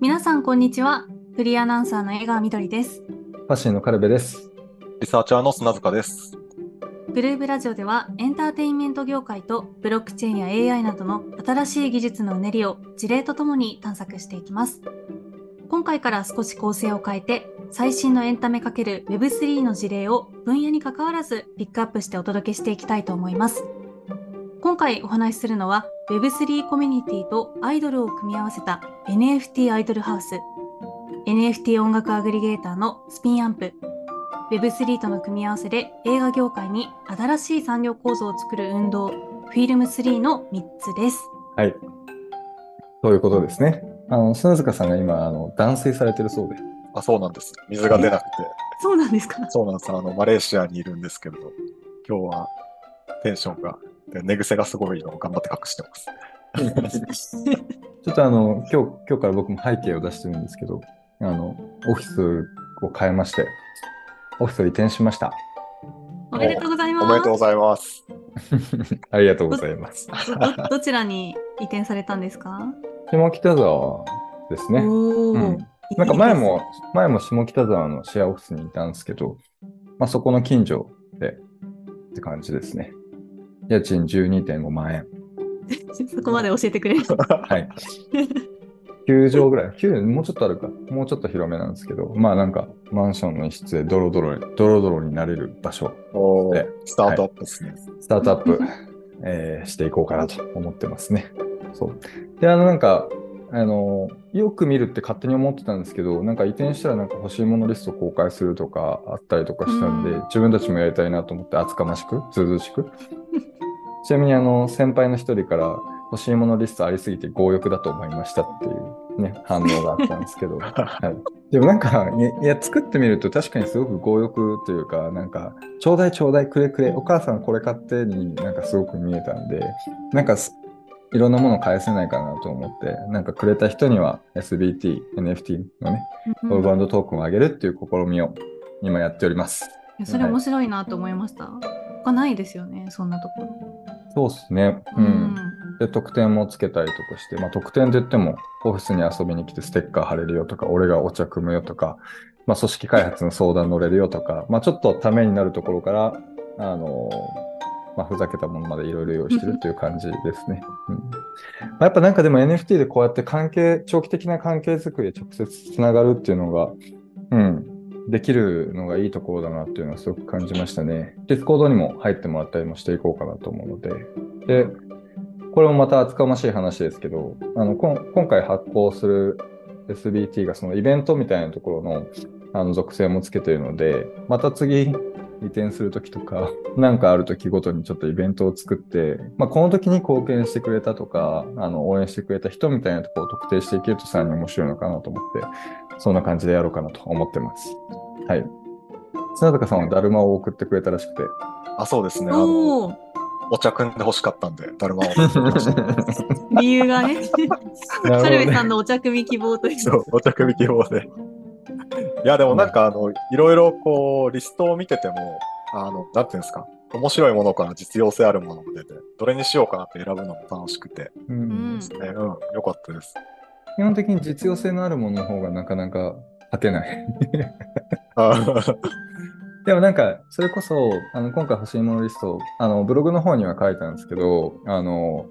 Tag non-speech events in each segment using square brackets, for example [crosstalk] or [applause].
皆さんこんにちは。フリーアナウンサーの江川みどりです。ファッションのカルベです。リサーチャーの砂塚です。グルーブラジオではエンターテインメント業界とブロックチェーンや AI などの新しい技術のうねりを事例とともに探索していきます。今回から少し構成を変えて最新のエンタメ ×Web3 の事例を分野に関わらずピックアップしてお届けしていきたいと思います。今回お話しするのは Web3 コミュニティとアイドルを組み合わせた NFT アイドルハウス NFT 音楽アグリゲーターのスピンアンプ Web3 との組み合わせで映画業界に新しい産業構造を作る運動フィルム3の3つです。はい。そういうことですね。あの、砂塚さんが今、あの、断水されてるそうで。あ、そうなんです。水が出なくて。そうなんですか？そうなんです。あの、マレーシアにいるんですけど、今日はテンションが、で寝癖がすごいのを頑張って隠してます。[laughs] ちょっとあの、今日、今日から僕も背景を出してるんですけど、あの、オフィスを変えまして、オフィスを移転しました。おめでとうございます。おめでとうございます。[laughs] ありがとうございます。どどちらに移転されたんですか？下北沢ですね。うんなんか前も、前も下北沢のシェアオフィスにいたんですけど、まあ、そこの近所でって感じですね。家賃12.5万円。[laughs] そこまで教えてくれる。はい。9畳ぐらい。9もうちょっとあるか。もうちょっと広めなんですけど、まあなんかマンションの一室でドロドロ、ドロドロになれる場所、でスタートアップですね。スタートアップ、えーしていこうかなと思ってますね。そう。で、あのなんか、あの、よく見るって勝手に思ってたんですけど、なんか移転したらなんか欲しいものリスト公開するとかあったりとかしたんで、うん自分たちもやりたいなと思って厚かましく、ずうずうしく。ちなみにあの、先輩の一人から欲しいものリストありすぎて強欲だと思いましたっていうね、反応があったんですけど。[laughs] はい、でもなんかいや、作ってみると確かにすごく強欲というか、なんか、ちょうだいちょうだいくれくれ、お母さんこれ買ってになんかすごく見えたんで、なんかすいろんなもの返せないかなと思って、なんかくれた人には SBT、NFT のね、うんオーバウンドトークンをあげるっていう試みを今やっております。いやそれ面白いなと思いました。他ないですよね、そんなところ。そうっすね。うん。で、特典もつけたりとかして、まあ、特典って言っても、オフィスに遊びに来てステッカー貼れるよとか、俺がお茶組むよとか、まあ、組織開発の相談乗れるよとか、まあ、ちょっとためになるところから、あのまあ、ふざけたものまでいろいろ用意してるっていう感じですね。うんまあ、やっぱなんかでも NFT でこうやって関係、長期的な関係づくりで直接つながるっていうのが、うん、できるのがいいところだなっていうのはすごく感じましたね。ディスコードにも入ってもらったりもしていこうかなと思うので。で、これもまた厚かましい話ですけど、あの、こ今回発行する SBT がそのイベントみたいなところのあの属性もつけているので、また次移転するときとか、[laughs] なんかあるときごとにちょっとイベントを作って、まあ、この時に貢献してくれたとか、あの、応援してくれた人みたいなところを特定していけるとさらに面白いのかなと思って、そんな感じでやろうかなと思ってます。はい。砂坂さんはだるまを送ってくれたらしくて。あ、そうですね。あの、お茶組んで欲しかったんで、だるまを持ってきました。[laughs] 理由がね。カルベさんのお茶組み希望という。そう、お茶組み希望で。いや、でもなんか、あの、いろいろこう、リストを見てても、あの、なんていうんですか、面白いものから実用性あるものも出て、どれにしようかなって選ぶのも楽しくて、ううんん。ね、うん、よかったです。基本的に実用性のあるものの方がなかなか勝てない。あ [laughs] でもなんか、それこそ、あの、今回欲しいものリスト、あの、ブログの方には書いたんですけど、あの、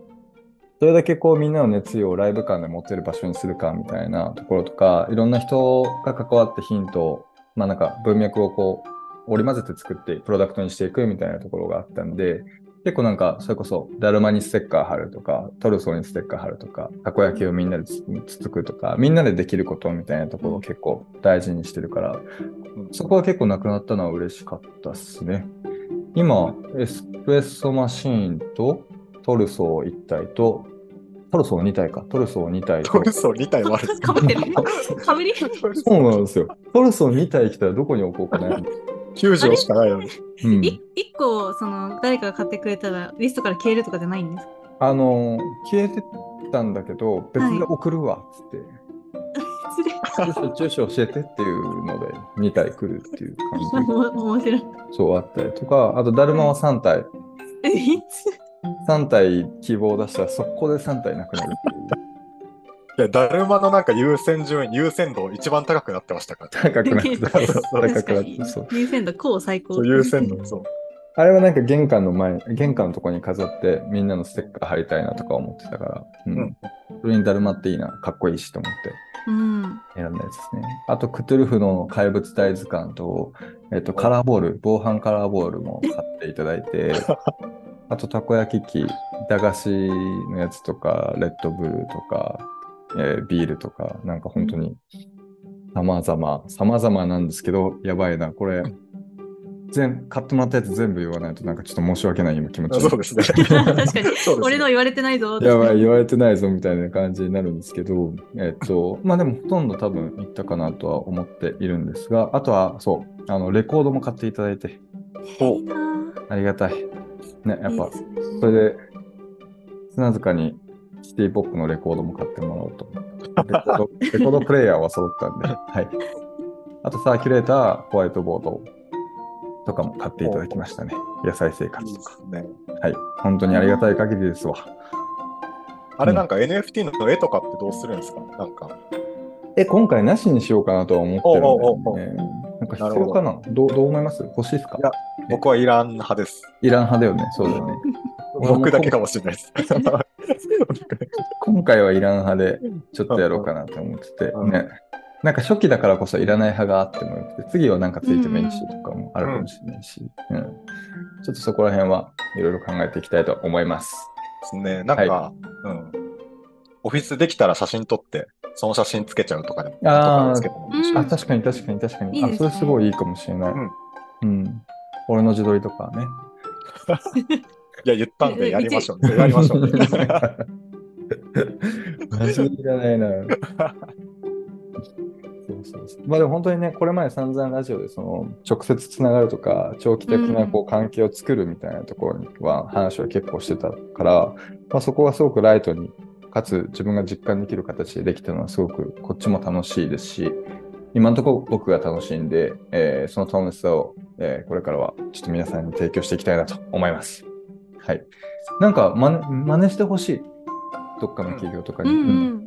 どれだけこうみんなの熱意をライブ感で持ってる場所にするかみたいなところとか、いろんな人が関わってヒントを、まあなんか文脈をこう織り交ぜて作ってプロダクトにしていくみたいなところがあったんで、結構なんかそれこそだるまにステッカー貼るとか、トルソーにステッカー貼るとか、たこ焼きをみんなでつつつくとか、みんなでできることみたいなところを結構大事にしてるから、そこは結構なくなったのは嬉しかったっすね。今、エスプレッソマシーンとトルソー1体と、トルソー2体か、トルソー2体とト、ルソー2体もある [laughs] かぶってる。かぶりそうなんですよ。トルソー2体来たらどこに置こうかな。9畳しかないのに。うん、い一個、その、誰かが買ってくれたら、リストから消えるとかじゃないんですか？あの、消えてたんだけど、別で送るわ、つって。失礼。住所、住所教えてっていうので、2体来るっていう感じ。[laughs] お面白い。そうあったりとか、あと、だるまは3体。[laughs] え、いつ？3体希望出したら、速攻で3体なくなるっていう。いや、だるまのなんか優先順位、優先度一番高くなってましたから。高くなってた。高くなっ確かにてそう。優先度、高最高。そう優先度、そう。あれはなんか玄関の前、玄関のとこに飾ってみんなのステッカー貼りたいなとか思ってたから、うん。うんそれにだるまっていいな、かっこいいしと思ってうん。選んだやつですね。あと、クトゥルフの怪物大図鑑と、えっと、カラーボール、防犯カラーボールも買っていただいて、[laughs] あと、たこ焼き器、駄菓子のやつとか、レッドブルとか、えービールとか、なんか本当に、様々、様々なんですけど、やばいな、これ、全、買ってもらったやつ全部言わないと、なんかちょっと申し訳ない今気持ちそうですね。[laughs] 確かに。俺の言われてないぞ。やばい、言われてないぞみたいな感じになるんですけど、えっと、まあでもほとんど多分いったかなとは思っているんですが、あとはそう、あの、レコードも買っていただいて、ありがたい。ね、やっぱそれで、砂塚にシティポップのレコードも買ってもらおうと。レコード [laughs] レコードプレイヤーは揃ったんで、はい。あと、サーキュレーター、ホワイトボードとかも買っていただきましたね。野菜生活いいとか。ですね。はい。本当にありがたい限りですわ。あれなんか NFT の絵とかってどうするんですか？なんか。え、今回なしにしようかなとは思ってるんおうおうおうだよね。なんか必要かな？どうどう思います？欲しいですか？いや僕はイラン派です。イラン派だよね。そうだよね。[laughs] 僕だけかもしれないです。[laughs] [laughs] 今回はイラン派でちょっとやろうかなと思ってて、うんね。なんか初期だからこそいらない派があってもよくて、次はなんかついてもいいしとかもあるかもしれないし、うんちょっとそこら辺はいろいろ考えていきたいと思います。ですね。なんか、はうん。オフィスできたら写真撮って、その写真つけちゃうとかでも、あーとかあ、確かに確かに確かに。あ、いいねそれすごいいいかもしれない。うんうん。俺の自撮りとかね。[laughs] いや、言ったんで [laughs] やりましょう、えね。やりましょう、ね。[laughs] マジでいらないな。そうそうそう。まあでも本当にね、これまで散々ラジオでその直接つながるとか、長期的なこう関係を作るみたいなところには話は結構してたから、まあ、そこがすごくライトに、かつ自分が実感できる形でできたのはすごくこっちも楽しいですし、今のところ僕が楽しんで、えーその楽しさを、えーこれからはちょっと皆さんに提供していきたいなと思います。はい。なんか真似真似してほしい。どっかの企業とかに。うん。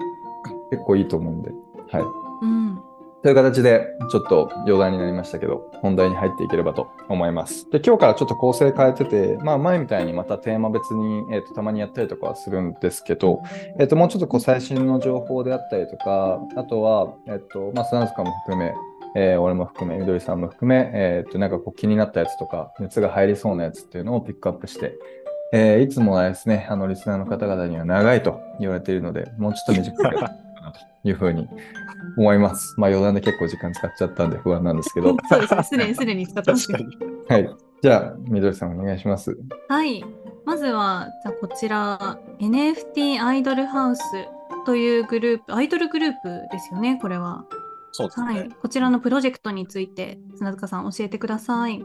結構いいと思うんで。はい。うん。という形で、ちょっと余談になりましたけど、本題に入っていければと思います。で、今日からちょっと構成変えてて、まあ前みたいにまたテーマ別に、えっとたまにやったりとかはするんですけど、えっともうちょっとこう最新の情報であったりとか、あとは、えっとまあ砂塚も含め、えー俺も含め、みどりさんも含め、えっとなんかこう気になったやつとか、熱が入りそうなやつっていうのをピックアップして、えーいつもはですね、あのリスナーの方々には長いと言われているので、もうちょっと短くかなと [laughs] いうふうに思います。まあ余談で結構時間使っちゃったんで不安なんですけど。[laughs] そうですね。すでに、すでに使ってます確かに。はい。じゃあ、みどりさんお願いします。はい。まずは、じゃあこちら、NFT アイドルハウスというグループ、アイドルグループですよね、これは。そうですね。はい。こちらのプロジェクトについて、砂塚さん教えてください。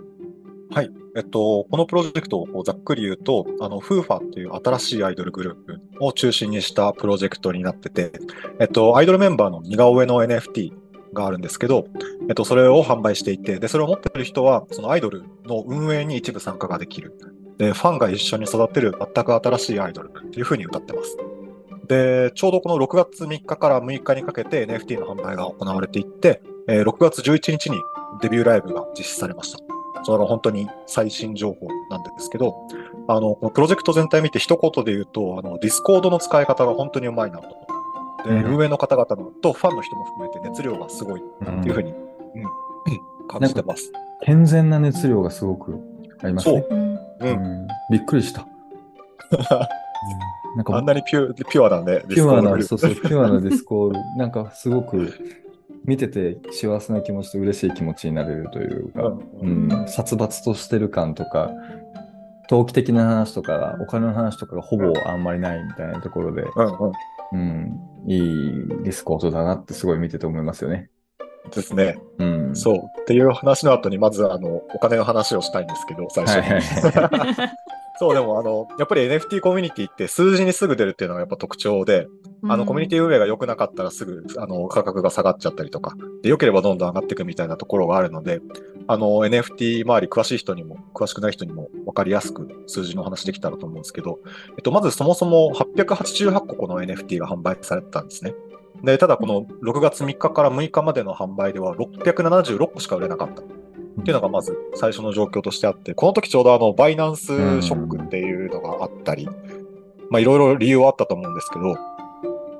はい。えっと、このプロジェクトをざっくり言うと、あの、フーファっていう新しいアイドルグループを中心にしたプロジェクトになってて、えっと、アイドルメンバーの似顔絵の NFT があるんですけど、えっと、それを販売していて、で、それを持っている人は、そのアイドルの運営に一部参加ができる。で、ファンが一緒に育てる全く新しいアイドルっていうふうに謳ってます。で、ちょうどこの6月3日から6日にかけて NFT の販売が行われていって、えー6月11日にデビューライブが実施されました。それが本当に最新情報なんですけど、あの、このプロジェクト全体見て一言で言うと、あの、ディスコードの使い方が本当にうまいなと。で、うん運営の方々のとファンの人も含めて熱量がすごいなっていうふうに、うん [clears throat] 感じてます。健全な熱量がすごくありますね。うん。う。うんんびっくりした。[laughs] なんかあんなにピュピュアなね、ディピュアな、そうそう、ピュアなディスコード、なんかすごく見てて幸せな気持ちと嬉しい気持ちになれるというか、ううんん、殺伐としてる感とか、投機的な話とか、お金の話とかがほぼあんまりないみたいなところで、うんいいディスコードだなってすごい見てて思いますよね。ですね。うん。そう。っていう話の後に、まず、あの、お金の話をしたいんですけど、最初はいに。はいはい。[laughs] そう、でも、あの、やっぱり NFT コミュニティって数字にすぐ出るっていうのがやっぱ特徴で、あの、コミュニティ運営が良くなかったらすぐ、あの、価格が下がっちゃったりとか、で、良ければどんどん上がっていくみたいなところがあるので、あの、NFT 周り詳しい人にも、詳しくない人にも分かりやすく数字の話できたらと思うんですけど、えっと、まずそもそも888個この NFT が販売されてたんですね。で、ただこの6月3日から6日までの販売では676個しか売れなかった。っていうのがまず最初の状況としてあって、この時ちょうどあの、バイナンスショックっていうのがあったり、まあいろいろ理由はあったと思うんですけど、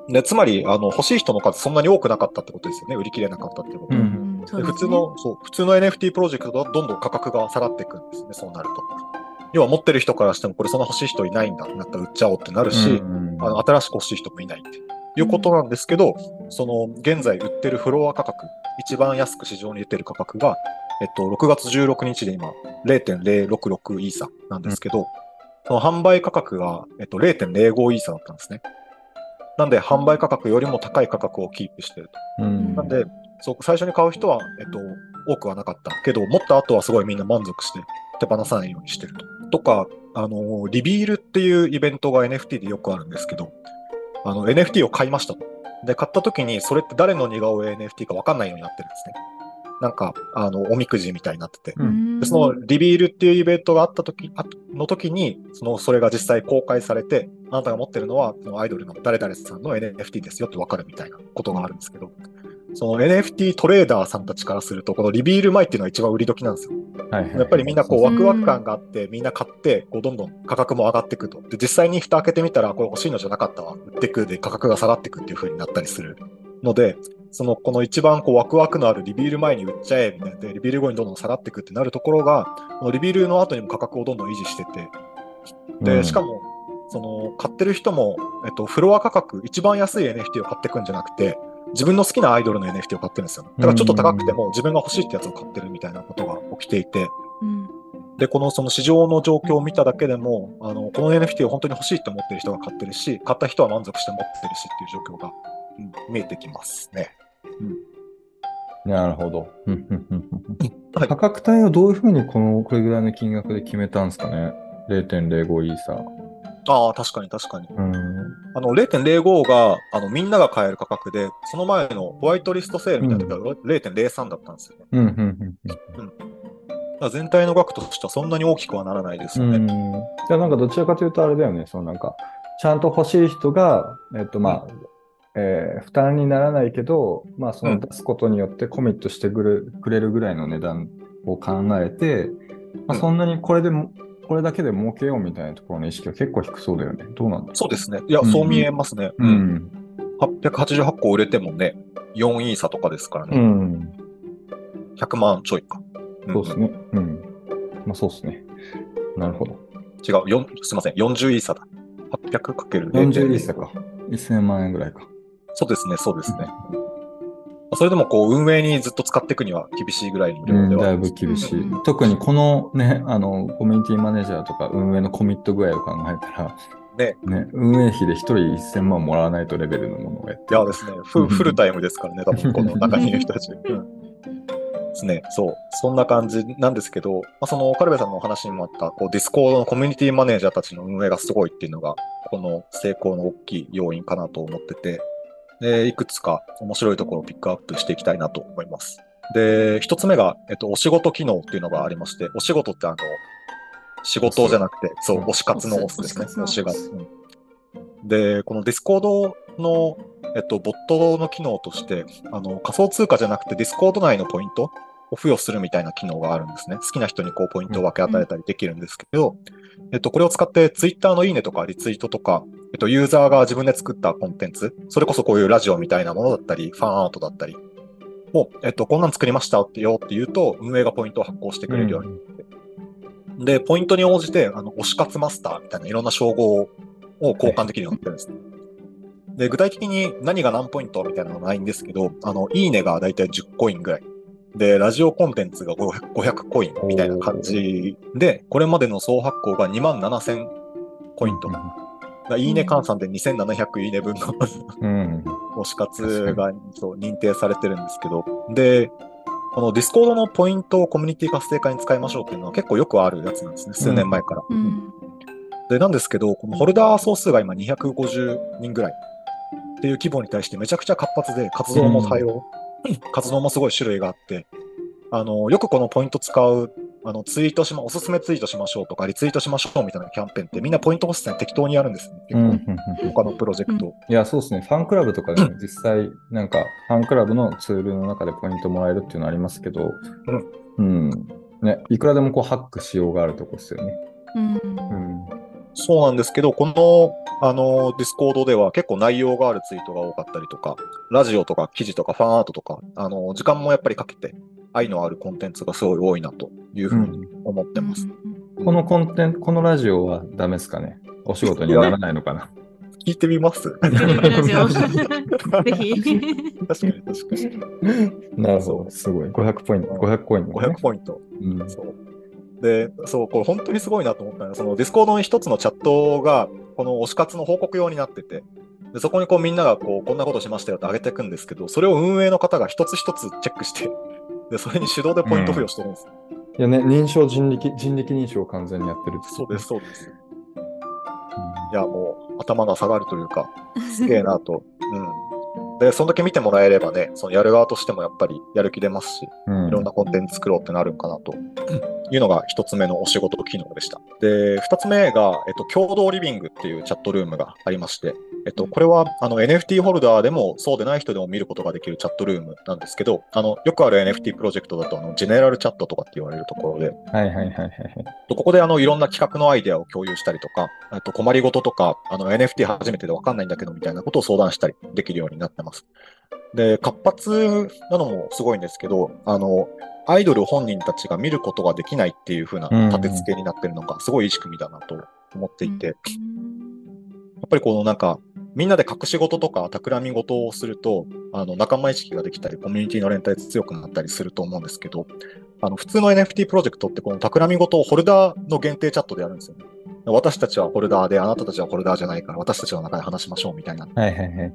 で、つまり、あの、欲しい人の数そんなに多くなかったってことですよね。売り切れなかったってこと。うんで普通の、そう、普通の NFT プロジェクトだとどんどん価格が下がっていくんですね、そうなると。要は持ってる人からしても、これそんな欲しい人いないんだってなったら売っちゃおうってなるし、うんあの新しく欲しい人もいないっていうことなんですけど、その現在売ってるフロア価格、一番安く市場に出てる価格が、えっと、6月16日で今、0.066イーサなんですけど、その販売価格が、えっと、0.05イーサだったんですね。なんで、販売価格よりも高い価格をキープしてると。うんなんで、そう最初に買う人は、えっと、多くはなかった。けど、持った後はすごいみんな満足して手放さないようにしてると。とか、あの、リビールっていうイベントが NFT でよくあるんですけど、あの、NFT を買いましたと。で、買った時に、それって誰の似顔絵 NFT か分かんないようになってるんですね。なんか、あの、おみくじみたいになってて。うんでそのリビールっていうイベントがあった時あの時に、その、それが実際公開されて、あなたが持ってるのは、そのアイドルの誰々さんの NFT ですよって分かるみたいなことがあるんですけど、その NFT トレーダーさんたちからすると、このリビール前っていうのが一番売り時なんですよ。はいはいやっぱりみんなこうワクワク感があって、みんな買って、こうどんどん価格も上がっていくと。で、実際に蓋開けてみたら、これ欲しいのじゃなかったわ。売っていくで価格が下がっていくっていう風になったりするので、その、この一番こうワクワクのあるリビール前に売っちゃえみたいなで、リビール後にどんどん下がっていくってなるところが、このリビールの後にも価格をどんどん維持してて、で、しかも、その、買ってる人も、えっと、フロア価格、一番安い NFT を買っていくんじゃなくて、自分の好きなアイドルの NFT を買ってるんですよ。だからちょっと高くても自分が欲しいってやつを買ってるみたいなことが起きていて、うんで、このその市場の状況を見ただけでも、あの、この NFT を本当に欲しいって思ってる人が買ってるし、買った人は満足して持ってるしっていう状況が、うん見えてきますね。なるほど。うんうんうんうんはい価格帯はどういうふうにこの、これぐらいの金額で決めたんですかね ?0.05 イーサー。ああ、確かに確かに。うん。あの、0.05が、あの、みんなが買える価格で、その前のホワイトリストセールみたいな時は0.03だったんですよね。うん、うん、うん全体の額としてはそんなに大きくはならないですうよね。ん。じゃあなんかどちらかというとあれだよね、そのなんか、ちゃんと欲しい人が、えっとまあ、えー負担にならないけど、まあその出すことによってコミットしてくれくれるぐらいの値段を考えて、まあ、うんそんなにこれでも、これだけで儲けようみたいなところの意識は結構低そうだよね。どうなんだそうですね。いや、うんそう見えますね。う。ん。888個売れてもね、4イーサとかですからうね。ん。100万ちょいか。んそうですね。うん。まあそうですね。なるほど。違う、4すいません、40イーサだ。800かける40リーサか。1000万円ぐらいか。そうですね、そうですね。それでもこう、運営にずっと使っていくには厳しいぐらいのうん、量ではだいあります。ぶ厳しい。うん特にこのね、あの、コミュニティマネージャーとか運営のコミット具合を考えたら、ね。ね、運営費で1人1000万もらわないとレベルのものをやっていやですね、フうんフルタイムですからね、多分 [laughs] この中にいる人たち。うんですね、そう。そんな感じなんですけど、まあ、その、カルベさんのお話にもあった、こう、ディスコードのコミュニティマネージャーたちの運営がすごいっていうのが、この成功の大きい要因かなと思ってて、で、いくつか面白いところをピックアップしていきたいなと思います。で、一つ目が、えっと、推しごと機能っていうのがありまして、推しごとってあの、仕事じゃなくて、そう、推し活の推すですね。推し活うんで、このディスコードの、えっと、ボットの機能として、あの、仮想通貨じゃなくてディスコード内のポイントを付与するみたいな機能があるんですね。好きな人にこう、ポイントを分け与えたりできるんですけど、えっと、これを使ってツイッターのいいねとかリツイートとか、えっと、ユーザーが自分で作ったコンテンツ、それこそこういうラジオみたいなものだったり、ファンアートだったりを、えっと、こんなん作りましたってよって言うと、運営がポイントを発行してくれるようにうんで、ポイントに応じて、あの、推し活マスターみたいないろんな称号を交換できるようになってるんですね。で、具体的に何が何ポイントみたいなのはないんですけど、あの、いいねがだいたい10コインぐらい。で、ラジオコンテンツが500 500コインみたいな感じ。で、これまでの総発行が2万7000コインと。だからいいね換算で2700いいね分のうん。推し活がそう認定されてるんですけど、で、このディスコードのポイントをコミュニティ活性化に使いましょうっていうのは結構よくあるやつなんですね、数年前から。うん。で、なんですけど、このホルダー総数が今250人ぐらいっていう規模に対してめちゃくちゃ活発で、活動も多様、[laughs] 活動もすごい種類があって、あの、よくこのポイント使うあのツイートしま、おすすめツイートしましょうとか、リツイートしましょうみたいなキャンペーンってみんなポイント欲しさに適当にやるんですね。結うん構、うんうん他のプロジェクト。いや、そうですね。ファンクラブとかでも実際、なんか、ファンクラブのツールの中でポイントもらえるっていうのありますけど、うん。ね、いくらでもこうハックしようがあるとこですよね。うんうん。そうなんですけど、この、あの、ディスコードでは結構内容があるツイートが多かったりとか、ラジオとか記事とかファンアートとか、あの、時間もやっぱりかけて、愛のあるコンテンツがすごい多いなというふうに思ってます。このコンテンツ、このラジオはダメですかね？推しごとにはならないのかな？聞いてみます？[laughs] [laughs] ぜひ。確かに確かに。なるほど。すごい。500ポイント。500コイン、ね。500ポイント。うん。そう。で、そう、これ本当にすごいなと思ったのは、そのディスコードの一つのチャットが、この推し活の報告用になってて、でそこにこうみんながこう、こんなことしましたよって上げていくんですけど、それを運営の方が一つ一つチェックして、で、それに手動でポイント付与してるんですよ。いやね、認証人力、人力認証を完全にやってるってそうです、。そうです。うんいや、もう頭が下がるというか、すげえなと。うん。で、そんだけ見てもらえればね、そのやる側としてもやっぱりやる気出ますし、うんいろんなコンテンツ作ろうってなるんかなというのが一つ目のお仕事機能でした。で、二つ目が、えっと、共同リビングっていうチャットルームがありまして、えっと、これはあの NFT ホルダーでもそうでない人でも見ることができるチャットルームなんですけど、あの、よくある NFT プロジェクトだと、あの、ジェネラルチャットとかって言われるところで、はいはいはいはいここであのいろんな企画のアイデアを共有したりとか、あと困りごととか、あの NFT 初めてでわかんないんだけどみたいなことを相談したりできるようになってます。で、活発なのもすごいんですけど、あの、アイドル本人たちが見ることができないっていう風な立て付けになってるのがすごいいい仕組みだなと思っていて、やっぱりこのなんか、みんなで隠し事とか企み事をすると、あの仲間意識ができたり、コミュニティの連帯強くなったりすると思うんですけど、あの普通の NFT プロジェクトってこの企み事をホルダーの限定チャットでやるんですよね。私たちはホルダーで、あなたたちはホルダーじゃないから、私たちの中で話しましょうみたいな。はいはいはい。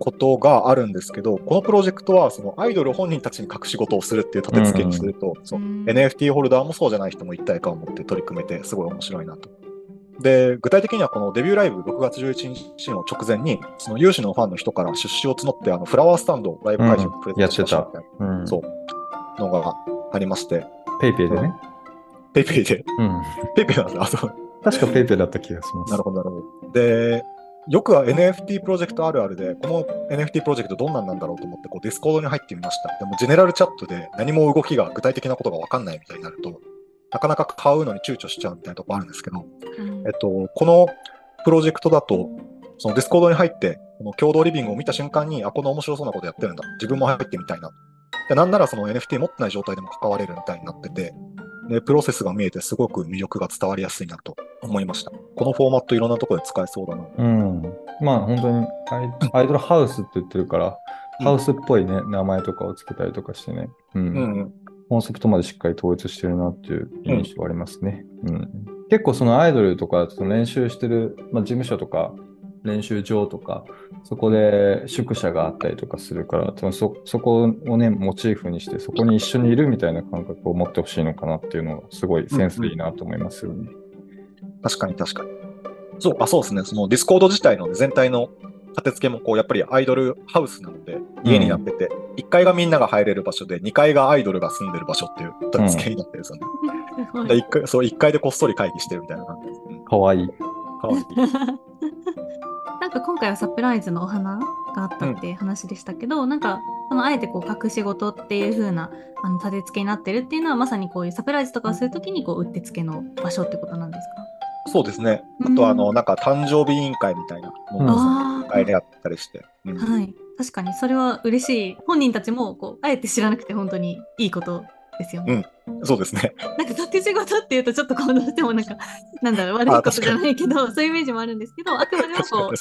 ことがあるんですけど、このプロジェクトはそのアイドル本人たちに隠し事をするっていう立て付けにすると、そう NFT ホルダーもそうじゃない人も一体感を持って取り組めて、すごい面白いなと。で、具体的にはこのデビューライブ6月11日の直前に、その有志のファンの人から出資を募って、あのフラワースタンドをライブ会場にプレゼントしましょうみたいうん。な、そう、のがありまして、ペイペイでね。ペイペイで、うん。ペイペイなんだ、あそう確かペイペイだった気がします。なるほど、なるほど。で、よくは NFT プロジェクトあるあるで、この NFT プロジェクトどんなんなんだろうと思って、こうディスコードに入ってみました。でも、ジェネラルチャットで何も動きが具体的なことがわかんないみたいになると、なかなか買うのに躊躇しちゃうみたいなとこあるんですけど、えっと、このプロジェクトだと、そのディスコードに入って、この共同リビングを見た瞬間に、あ、この面白そうなことやってるんだ。自分も入ってみたいな。でなんならその NFT 持ってない状態でも関われるみたいになってて、で、プロセスが見えてすごく魅力が伝わりやすいなと思いました。このフォーマットいろんなところで使えそうだな。うん。まあ本当にアイドルハウスって言ってるから、うんハウスっぽいね、名前とかをつけたりとかしてね。うん。うん。コンセプトまでしっかり統一してるなっていう印象ありますね。うん。結構そのアイドルとかその練習してる、まあ、事務所とか練習場とか、そこで宿舎があったりとかするから、多分そそこをね、モチーフにして、そこに一緒にいるみたいな感覚を持ってほしいのかなっていうのが、すごいセンスいいなと思いますよね。確かに確かに。そう、あ、そうですね。そのディスコード自体の全体の立て付けもこう、やっぱりアイドルハウスなので、家になってて、1階がみんなが入れる場所で、2階がアイドルが住んでる場所っていう立て付けになってるんですよね。[laughs] で一階そう、1階でこっそり会議してるみたいな感じです。うんかわいい。かわいい。[laughs] なんか今回はサプライズのお花があったって話でしたけど、なんかそのあえてこう隠し事っていう風なあの立て付けになってるっていうのはまさにこういうサプライズとかをするときにこううってつけの場所ってことなんですか？そうですね。あと、あの、なんか誕生日委員会みたいなのも、あ会であったりして。うんあ、はい。確かにそれは嬉しい。本人たちもこうあえて知らなくて本当にいいことですよね。そうですね。[laughs] なんか立て仕事っていうとちょっとこうどうしてもなんか [laughs] なんだろう悪いことじゃないけどそういうイメージもあるんですけどあくまでもこう。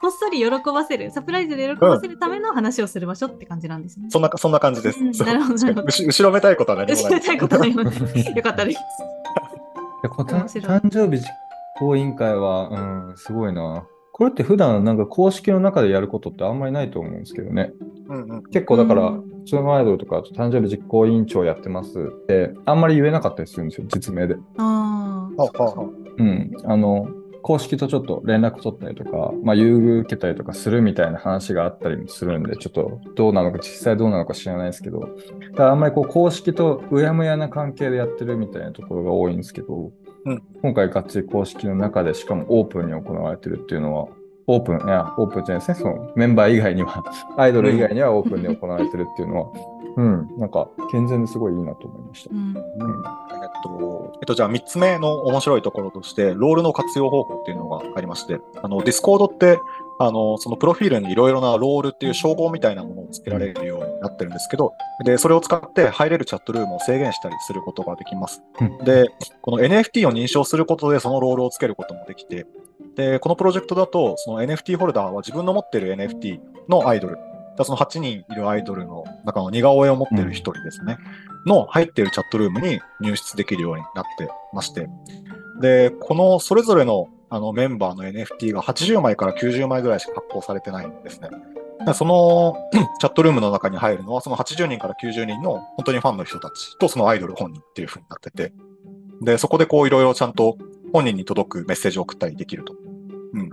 こっそり喜ばせるサプライズで喜ばせるための話をする場所って感じなんですね。そんな、そんな感じです。うんなるほどなるほど後後ろめたいことは何もない。後ろめたいことあります。よかったです。[laughs] 誕生日実行委員会は、うん、すごいな。これって普段なんか公式の中でやることってあんまりないと思うんですけどね。うんうん。結構だから、うん普通のアイドルとか、誕生日実行委員長やってますって、あんまり言えなかったりするんですよ、実名で。ああ。はあはあはあうん。あの、公式とちょっと連絡取ったりとか、まあ、優遇受けたりとかするみたいな話があったりもするんで、ちょっとどうなのか、実際どうなのか知らないですけど、ただあんまりこう公式とうやむやな関係でやってるみたいなところが多いんですけど、うん。今回がっつり公式の中でしかもオープンに行われてるっていうのは、オープン、いや、オープンじゃないですね、そのメンバー以外には、[laughs] アイドル以外にはオープンで行われてるっていうのは、うん、なんか健全ですごいいいなと思いました。う。ん。うん。えっと、えっと、じゃあ3つ目の面白いところとして、ロールの活用方法っていうのがありまして、あの、ディスコードって、あの、そのプロフィールにいろいろなロールっていう称号みたいなものをつけられるようになってるんですけど、で、それを使って入れるチャットルームを制限したりすることができます。うん。で、この NFT を認証することでそのロールをつけることもできて、で、このプロジェクトだと、その NFT ホルダーは自分の持ってる NFT のアイドル、その8人いるアイドルの中の似顔絵を持ってる1人ですね、の入っているチャットルームに入室できるようになってまして、で、このそれぞれのあのメンバーの NFT が80枚から90枚ぐらいしか発行されてないんですね。その [clears throat] チャットルームの中に入るのは、その80人から90人の本当にファンの人たちとそのアイドル本人っていう風になってて、で、そこでこういろいろちゃんと本人に届くメッセージを送ったりできると。うん。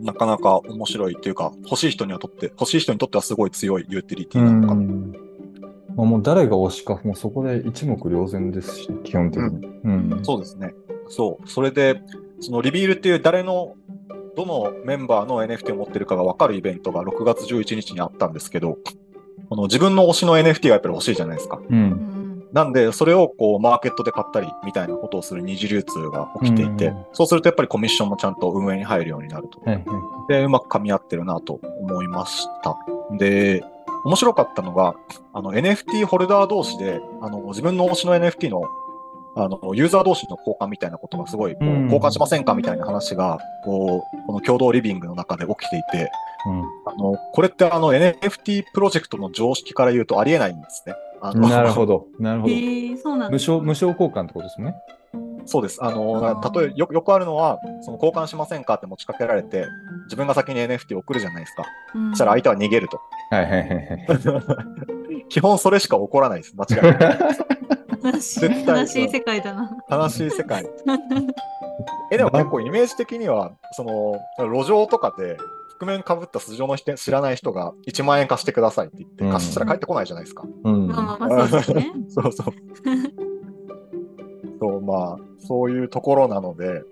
なかなか面白いっていうか、欲しい人にはとって、欲しい人にとってはすごい強いユーティリティなのかな。うんまあ、もう誰が推しか、もうそこで一目瞭然ですし、基本的に。うん。そうですね。そう。それで、そのリビールっていう誰の、どのメンバーの NFT を持ってるかが分かるイベントが6月11日にあったんですけど、この自分の推しの NFT がやっぱり欲しいじゃないですか。う。うんんなんで、それをこう、マーケットで買ったりみたいなことをする二次流通が起きていて、うんそうするとやっぱりコミッションもちゃんと運営に入るようになると。はいはい。で、うまく噛み合ってるなと思いました。で、面白かったのが、あの NFT ホルダー同士で、あの自分の推しの NFT のあのユーザー同士の交換みたいなことがすごい、こううん交換しませんかみたいな話が、こう、この共同リビングの中で起きていて、あの、これってあの NFT プロジェクトの常識から言うとありえないんですね。なるほど。なるほど。[laughs] へえ、そうなんだ。無償、無償交換ってことですね。そうです。あの、例えよ、よくあるのは、その交換しませんかって持ちかけられて、自分が先に NFT を送るじゃないですか。うんそしたら相手は逃げると。はいはいはいはい。[laughs] 基本それしか起こらないです。間違いない。悲しい絶対悲しい世界だな。悲しい世界。[laughs] え、でも結構イメージ的には、その、路上とかで、覆面かぶった素性の人知らない人が1万円貸してくださいって言って、うん貸したら帰ってこないじゃないですか。うん。まあまあまあそうですね。[laughs] そうそう。そう、まあ、そういうところなので、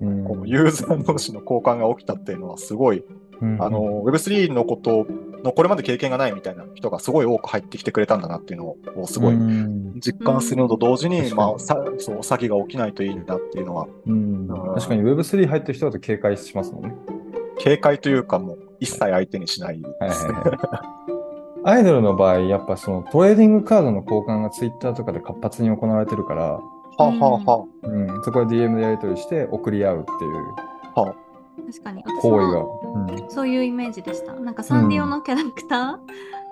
うんこのユーザー同士の交換が起きたっていうのはすごい、うんあの、Web3 のことのこれまで経験がないみたいな人がすごい多く入ってきてくれたんだなっていうのをすごいうん。実感するのと同時に、うん。まあ、さそう詐欺が起きないといいんだっていうのは、うん。確かに Web3 入ってる人だと警戒しますもんね。警戒というかもう一切相手にしないはいです。ね。はいはい。アイドルの場合、やっぱそのトレーディングカードの交換が Twitter とかで活発に行われてるから、はあ、はあはうん、そこで DM でやり取りして送り合うっていう。あ、は確かに。私行為が。もうんそういうイメージでした。なんかサンリオのキャラクタ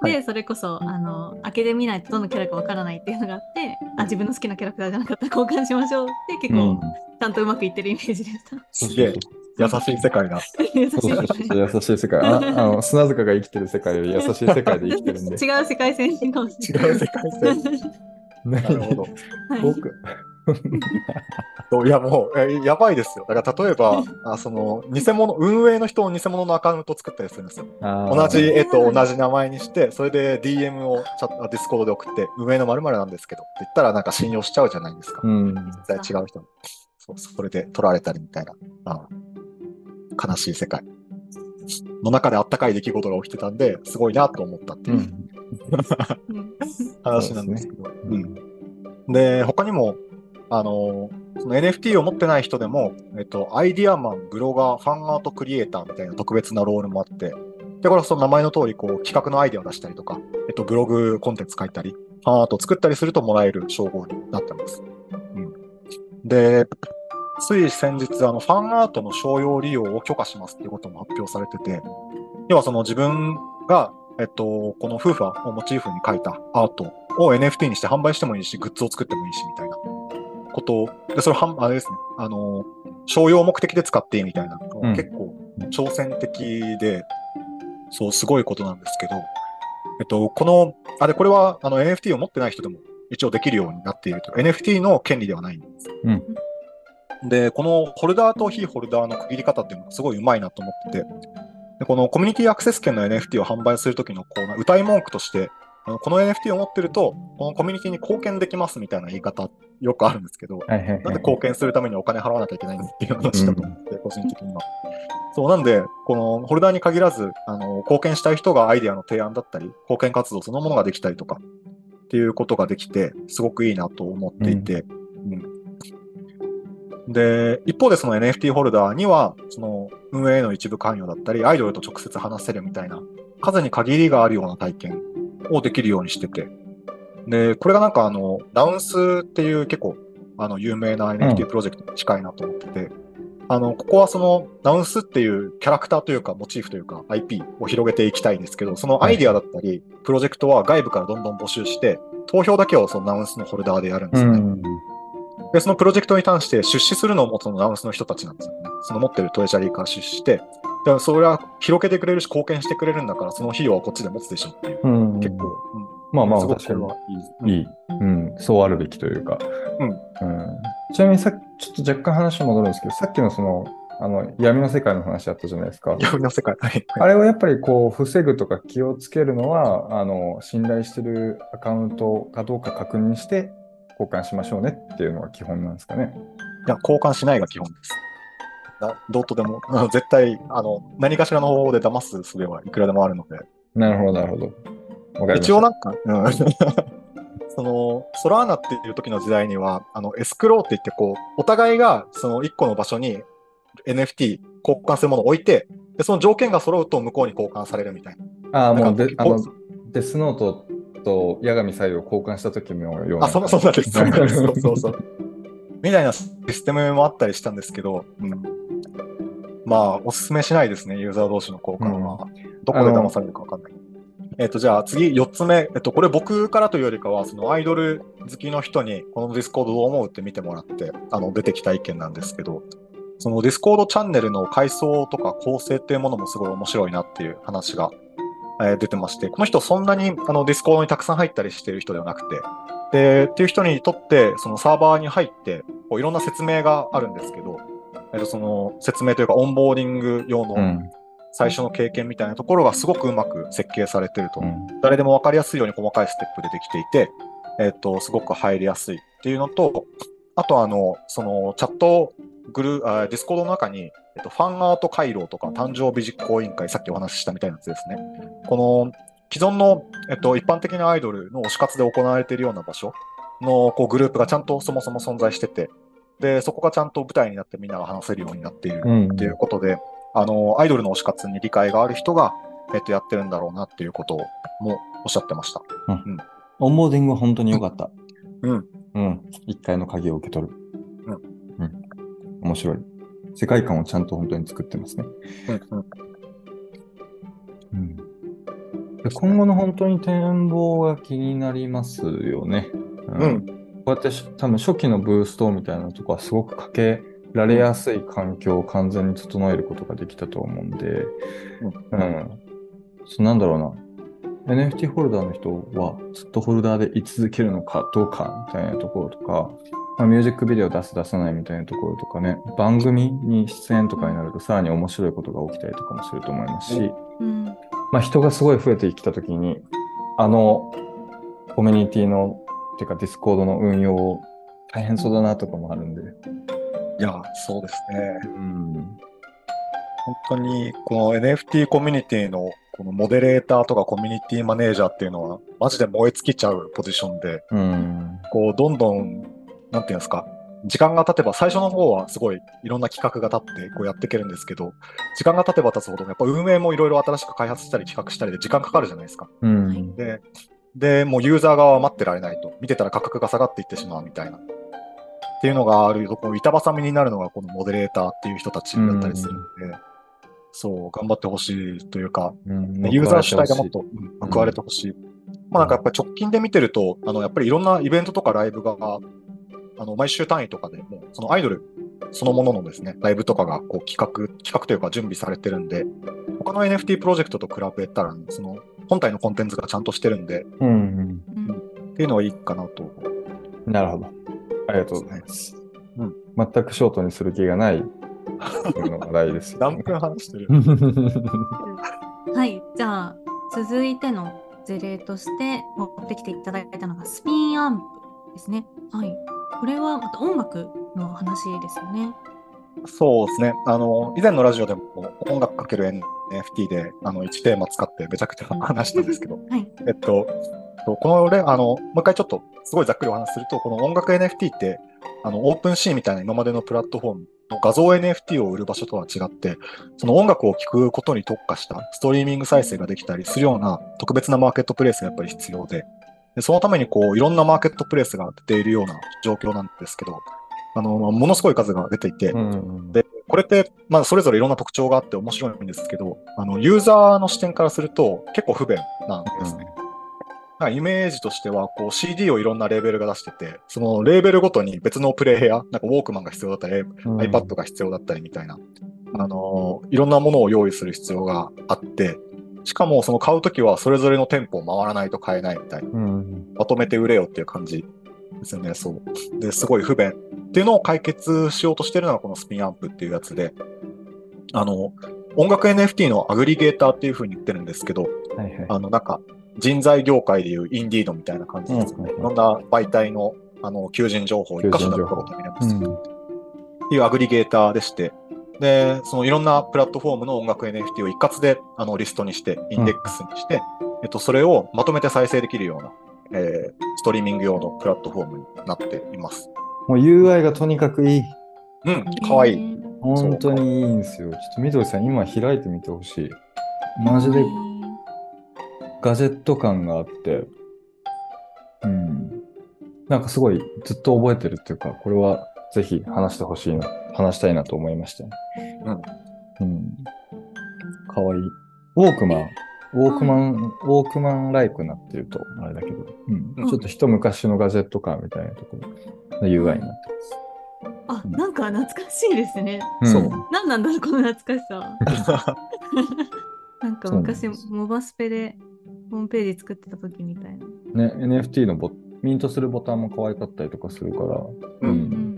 ーで、それこそ、あの、開けてみないとどのキャラかわからないっていうのがあって、あ、自分の好きなキャラクターじゃなかったら交換しましょうって結構、ちゃんとうまくいってるイメージでした。すげえ優しい世界だ。優しい世界。ああの砂塚が生きてる世界より優しい世界で生きてるんで。[laughs] 違う世界線。違う世界線。なるほど。はい僕？[laughs] いやもう、えやばいですよ。だから例えば、[laughs] あその、偽物、運営の人を偽物のアカウントを作ったりするんですよ。同じ絵と同じ名前にして、それで DM をチャットディスコードで送って、運営の〇〇なんですけどって言ったらなんか信用しちゃうじゃないですか。うん。絶対違う人に。そう、それで取られたりみたいな。ああ悲しい世界。の中であったかい出来事が起きてたんで、すごいなと思ったっていう、うん。う [laughs] ん話なんですけど。ううんん。で、他にも、あの、その NFT を持ってない人でも、えっと、アイディアマン、ブロガー、ファンアートクリエイターみたいな特別なロールもあって、で、これはその名前の通り、こう、企画のアイデアを出したりとか、えっと、ブログコンテンツ書いたり、ファンアートを作ったりするともらえる称号になってます。うん。で、つい先日、あの、ファンアートの商用利用を許可しますっていうことも発表されてて、要はその自分が、えっと、この夫婦をモチーフに描いたアートを NFT にして販売してもいいし、グッズを作ってもいいし、みたいなことを、で、それは、あれですね、あの、商用目的で使っていいみたいな、うん。結構挑戦的で、そう、すごいことなんですけど、えっと、この、あれ、これは、あの、NFT を持ってない人でも一応できるようになっていると。NFT の権利ではないんです。うん。で、このホルダーと非ホルダーの区切り方っていうのがすごいうまいなと思ってて、でこのコミュニティアクセス権の NFT を販売するときのこうな歌い文句として、あのこの NFT を持ってると、このコミュニティに貢献できますみたいな言い方よくあるんですけど、はいはいはい。なんで貢献するためにお金払わなきゃいけないのっていう話だと思って、個人的には。そう、なんで、このホルダーに限らず、あの、貢献したい人がアイデアの提案だったり、貢献活動そのものができたりとか、っていうことができて、すごくいいなと思っていて、うんで、一方でその NFT ホルダーには、その運営への一部関与だったり、アイドルと直接話せるみたいな、数に限りがあるような体験をできるようにしてて、で、これがなんかあの、ダウンスっていう結構、あの、有名な NFT プロジェクトに近いなと思ってて、あの、ここはその、ダウンスっていうキャラクターというか、モチーフというか、IP を広げていきたいんですけど、そのアイディアだったり、プロジェクトは外部からどんどん募集して、投票だけをそのダウンスのホルダーでやるんですよね。うん。で、そのプロジェクトに関して出資するのもそのダウンスの人たちなんですよね。その持ってるトレジャリーから出資して、でそれは広げてくれるし貢献してくれるんだから、その費用はこっちで持つでしょっていう。うん、結構、うんまあまあ確かにこれはいい。いい、うん、そうあるべきというか。うんうんちなみにさちょっと若干話戻るんですけど、さっきのその、あの、闇の世界の話あったじゃないですか。[laughs] 闇の世界。はい。あれをやっぱりこう、防ぐとか気をつけるのは、あの、信頼してるアカウントかどうか確認して交換しましょうねっていうのが基本なんですかね。いや、交換しないが基本です。などうとでも、[laughs] 絶対、あの、何かしらの方法で騙す術はいくらでもあるので。なるほど、なるほど。一応なんか、うん、[laughs] その、ソラーナっていう時の時代には、あの、エスクローって言って、こう、お互いがその一個の場所に NFT 交換するものを置いて、で、その条件が揃うと向こうに交換されるみたいな。ああ、もうであのデスノートと矢神サイを交換した時のような。あ、そ。そうなんです。[laughs] そうそうそう。みたいなシステムもあったりしたんですけど、うん。まあ、おすすめしないですね、ユーザー同士の交換は。どこで騙されるかわかんない。えっ、と、じゃあ次、4つ目。えっ、と、これ僕からというよりかは、そのアイドル好きの人に、このディスコードどう思うって見てもらって、あの、出てきた意見なんですけど、そのディスコードチャンネルの階層とか構成っていうものもすごい面白いなっていう話が、えー出てまして、この人そんなにあのディスコードにたくさん入ったりしてる人ではなくて、で、っていう人にとって、そのサーバーに入って、こういろんな説明があるんですけど、えっと、その説明というか、オンボーディング用のうん。最初の経験みたいなところがすごくうまく設計されてると。うん。誰でも分かりやすいように細かいステップでできていて、えっと、すごく入りやすいっていうのと、あとあの、そのチャットグルあディスコードの中に、えっと、ファンアート回廊とか誕生日実行委員会、さっきお話ししたみたいなやつですね。この既存の、えっと、一般的なアイドルの推し活で行われているような場所のこうグループがちゃんとそもそも存在してて、で、そこがちゃんと舞台になってみんなが話せるようになっているうん。っていうことで、あの、アイドルの推し活に理解がある人が、えっと、やってるんだろうなっていうこともおっしゃってました。オンボーディングは本当に良かった。うん。うん。一回の鍵を受け取る。うん。うん。面白い。世界観をちゃんと本当に作ってますね。うんうんうん。で今後の本当に展望が気になりますよね。ううん。こうやってし多分初期のブーストみたいなとこはすごくかけられやすい環境を完全に整えることができたと思うんで、うん。そうなんだろうな。NFT ホルダーの人はずっとホルダーで居続けるのかどうかみたいなところとか、まあ、ミュージックビデオ出す出さないみたいなところとかね、番組に出演とかになるとさらに面白いことが起きたりとかもすると思いますし、うん。まあ、人がすごい増えてきたときに、あのコミュニティの、てかディスコードの運用大変そうだなとかもあるんで。いや、そうですね。うん。本当に、この NFT コミュニティのこのモデレーターとかコミュニティマネージャーっていうのは、マジで燃え尽きちゃうポジションで、うん。こう、どんどん、なんていうんですか、時間が経てば、最初の方はすごいいろんな企画が立ってこうやっていけるんですけど、時間が経てば経つほど、やっぱ運営もいろいろ新しく開発したり企画したりで時間かかるじゃないですか。うん。で、で、もうユーザー側は待ってられないと。見てたら価格が下がっていってしまうみたいな。っていうのがあると、この板挟みになるのがこのモデレーターっていう人たちだったりするんで、そう、頑張ってほしいというか、うんユーザー主体がもっとうん報われてほしい。まあなんかやっぱり直近で見てると、あの、やっぱりいろんなイベントとかライブが、あの、毎週単位とかでもう、そのアイドルそのもののですね、ライブとかがこう企画、企画というか準備されてるんで、他の NFT プロジェクトと比べたら、その本体のコンテンツがちゃんとしてるんで、うん。うんっていうのはいいかなと。なるほど。ありがとうございます。うん全くショートにする気がない [laughs] のが大事ですよ、何ね。分話してる？はい、じゃあ続いての事例として持ってきていただいたのがスピンアンプですね。はい、これはまた音楽の話ですよね。そうですね。あの、以前のラジオでも音楽かける NFT で、あの、1テーマ使ってめちゃくちゃ [laughs] 話したんですけど、[laughs] はい、えっと、このね、あの、もう一回ちょっと、すごいざっくりお話しすると、この音楽 NFT って、あの、オープンシーンみたいな今までのプラットフォームの画像 NFT を売る場所とは違って、その音楽を聴くことに特化したストリーミング再生ができたりするような特別なマーケットプレイスがやっぱり必要で、でそのためにこう、いろんなマーケットプレイスが出ているような状況なんですけど、あの、ものすごい数が出ていて、うんで、これって、まあ、それぞれいろんな特徴があって面白いんですけど、あの、ユーザーの視点からすると結構不便なんですね。なん。かイメージとしては、こう CD をいろんなレーベルが出してて、そのレーベルごとに別のプレイヤー、なんかウォークマンが必要だったり、うん。iPad が必要だったりみたいな、あのいろんなものを用意する必要があって、しかもその買うときはそれぞれの店舗を回らないと買えないみたいな。うんまとめて売れよっていう感じですよね、そう。で、すごい不便っていうのを解決しようとしてるのがこのスピンアンプっていうやつで、あの、音楽 NFT のアグリゲーターっていう風に言ってるんですけど、はいはい。あの、なんか、人材業界でいうインディードみたいな感じですかね。うんいろんな媒体の、あの、求人情報を一箇所で求人情報取るためにやうんっていうアグリゲーターでして、で、そのいろんなプラットフォームの音楽 NFT を一括であのリストにして、インデックスにして、えっと、それをまとめて再生できるような、えーストリーミング用のプラットフォームになっています。もう UI がとにかくいい。うん、かわいい。い。本当にいいんですよ。ちょっとみどりさん、今開いてみてほしい。マジでガジェット感があって、うん。なんかすごいずっと覚えてるっていうか、これはぜひ話してほしいな、話したいなと思いましたね。うん。かわいい。ウォークマン、ウォークマン、ウォークマンライクなっていうと、あれだけど、うん。うんちょっと一昔のガジェット感みたいなところの UI になってあ、なんか懐かしいですね。ます。そううん何なんだろう、この懐かしさ。[laughs] なんか昔モバスペでホームページ作ってた時みたいな。ね、NFT のボミントするボタンも可愛かったりとかするから、ううん。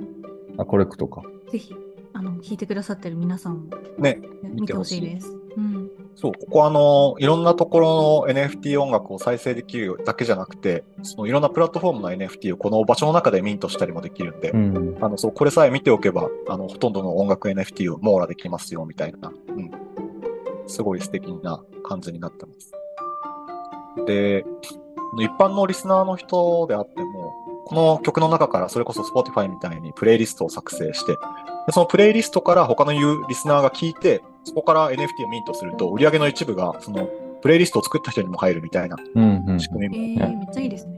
うんあ、コレクトか。ぜひ、あの、聞いてくださってる皆さんも、ね、見てほしいです。うん。そう、ここあの、いろんなところの NFT 音楽を再生できるだけじゃなくて、そのいろんなプラットフォームの NFT をこの場所の中でミントしたりもできるんで、うん。あの、そう、これさえ見ておけば、あの、ほとんどの音楽 NFT を網羅できますよ、みたいな。うん。すごい素敵な感じになってます。で、一般のリスナーの人であっても、この曲の中からそれこそ Spotify みたいにプレイリストを作成して、でそのプレイリストから他のユーリスナーが聞いて、そこから NFT をミントすると、売り上げの一部が、その、プレイリストを作った人にも入るみたいなうん。うん。仕組みもえー、めっちゃいいですね。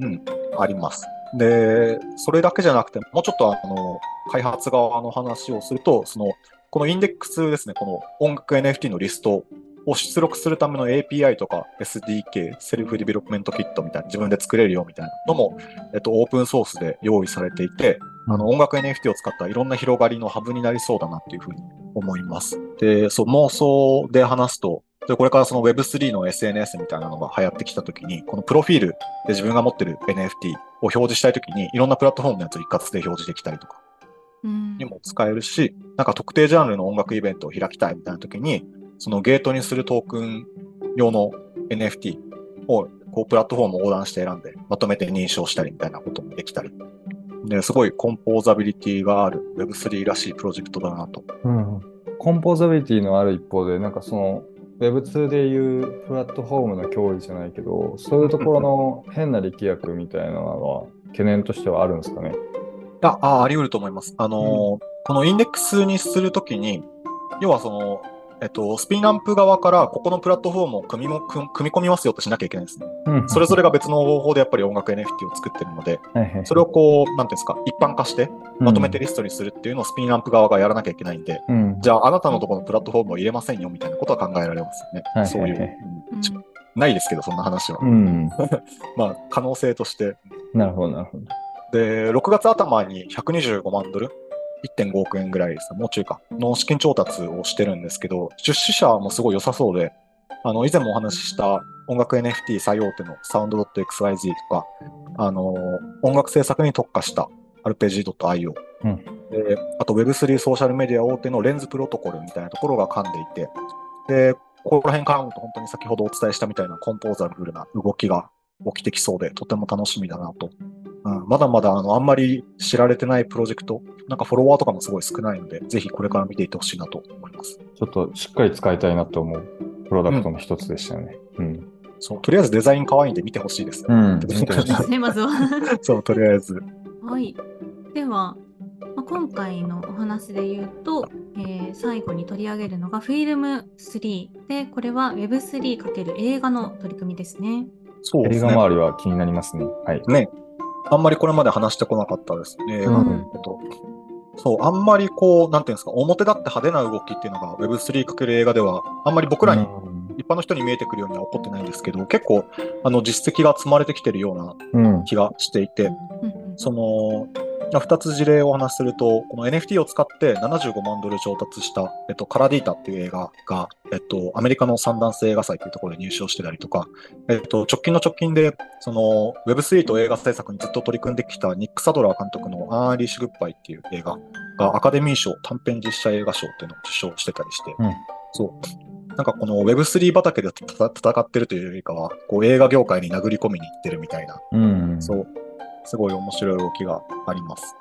うん、あります。で、それだけじゃなくて、もうちょっとあの、開発側の話をすると、その、このインデックスですね、この音楽 NFT のリストを出力するための API とか SDK、 self development kit みたいな、自分で作れるよみたいなのも、えっと、オープンソースで用意されていて、あの、音楽 NFT を使ったいろんな広がりのハブになりそうだなっていうふうに思います。で、そう、妄想で話すと、でこれからその Web3 の SNS みたいなのが流行ってきたときに、このプロフィールで自分が持ってる NFT を表示したいときに、いろんなプラットフォームのやつを一括で表示できたりとかうんにも使えるし、なんか特定ジャンルの音楽イベントを開きたいみたいなときに、そのゲートにするトークン用の NFT をこうプラットフォームを横断して選んで、まとめて認証したりみたいなこともできたり。で、すごいコンポーザビリティがある Web3 らしいプロジェクトだなと。うん。コンポーザビリティのある一方で、なんかその、Web2 でいうプラットフォームの脅威じゃないけど、そういうところの変な力学みたいなのは懸念としてはあるんですかね？あ、ああり得ると思います。あのーこのインデックスにするときに、要はその、えっと、スピンアンプ側からここのプラットフォームを組みも組組み込みますよとしなきゃいけないんですね。うん。それぞれが別の方法でやっぱり音楽 NFT を作ってるので、はいはいそれをこう、なんていうんですか、一般化してまとめてる。リストにするっていうのをスピンアンプ側がやらなきゃいけないんで、うん。じゃああなたのところのプラットフォームを入れませんよみたいなことは考えられますよね。はいそういう、はいはいうないですけど、そんな話は。うん。[laughs] まあ、可能性としてなるほど、なるほど。で、6月頭に125万ドル、1.5億円ぐらいですね、もうちょいか、の資金調達をしてるんですけど、出資者もすごい良さそうで、あの、以前もお話しした音楽 NFT 最大手のサウンド .xyz とか、あの、音楽制作に特化した RPG.io。うんで、あと Web3 ソーシャルメディア大手のレンズプロトコルみたいなところが噛んでいて、で、ここら辺絡むと本当に先ほどお伝えしたみたいなコンポーザブルな動きが起きてきそうで、とても楽しみだなと。うん、まだまだあのあんまり知られてないプロジェクト、なんかフォロワーとかもすごい少ないので、ぜひこれから見ていってほしいなと思います。ちょっとしっかり使いたいなと思うプロダクトの一つでしたよね。うん。そう、とりあえずデザイン可愛いんで見てほしいです。うん。まずは。[laughs] そう、とりあえず。はい。では、まあ、今回のお話で言うと、えー最後に取り上げるのがフィルム3で、これは Web3× 映画の取り組みですね。映そうですね。画周りは気になりますね。はい。ね。あんまりこれまで話してこなかったです。映画うんのこと。そう、あんまりこう、なんていうんですか、表立って派手な動きっていうのが Web3× 映画では、あんまり僕らに、うん一般の人に見えてくるようには起こってないんですけど、結構、あの、実績が積まれてきてるようなうん。気がしていて、うんうんその、まあ二つ事例をお話しすると、この NFT を使って75万ドル調達した、えっと、 Calladita っていう映画が、えっと、アメリカのサンダンス映画祭っていうところで入賞してたりとか、えっと、直近の直近で、その、Web3 と映画制作にずっと取り組んできたニック・サドラー監督のアイリッシュ・グッバイっていう映画がアカデミー賞短編実写映画賞っていうのを受賞してたりして、うんそう。なんかこの Web3 畑で戦ってるというよりかは、こう映画業界に殴り込みに行ってるみたいなうん。そう。すごい面白い動きがあります。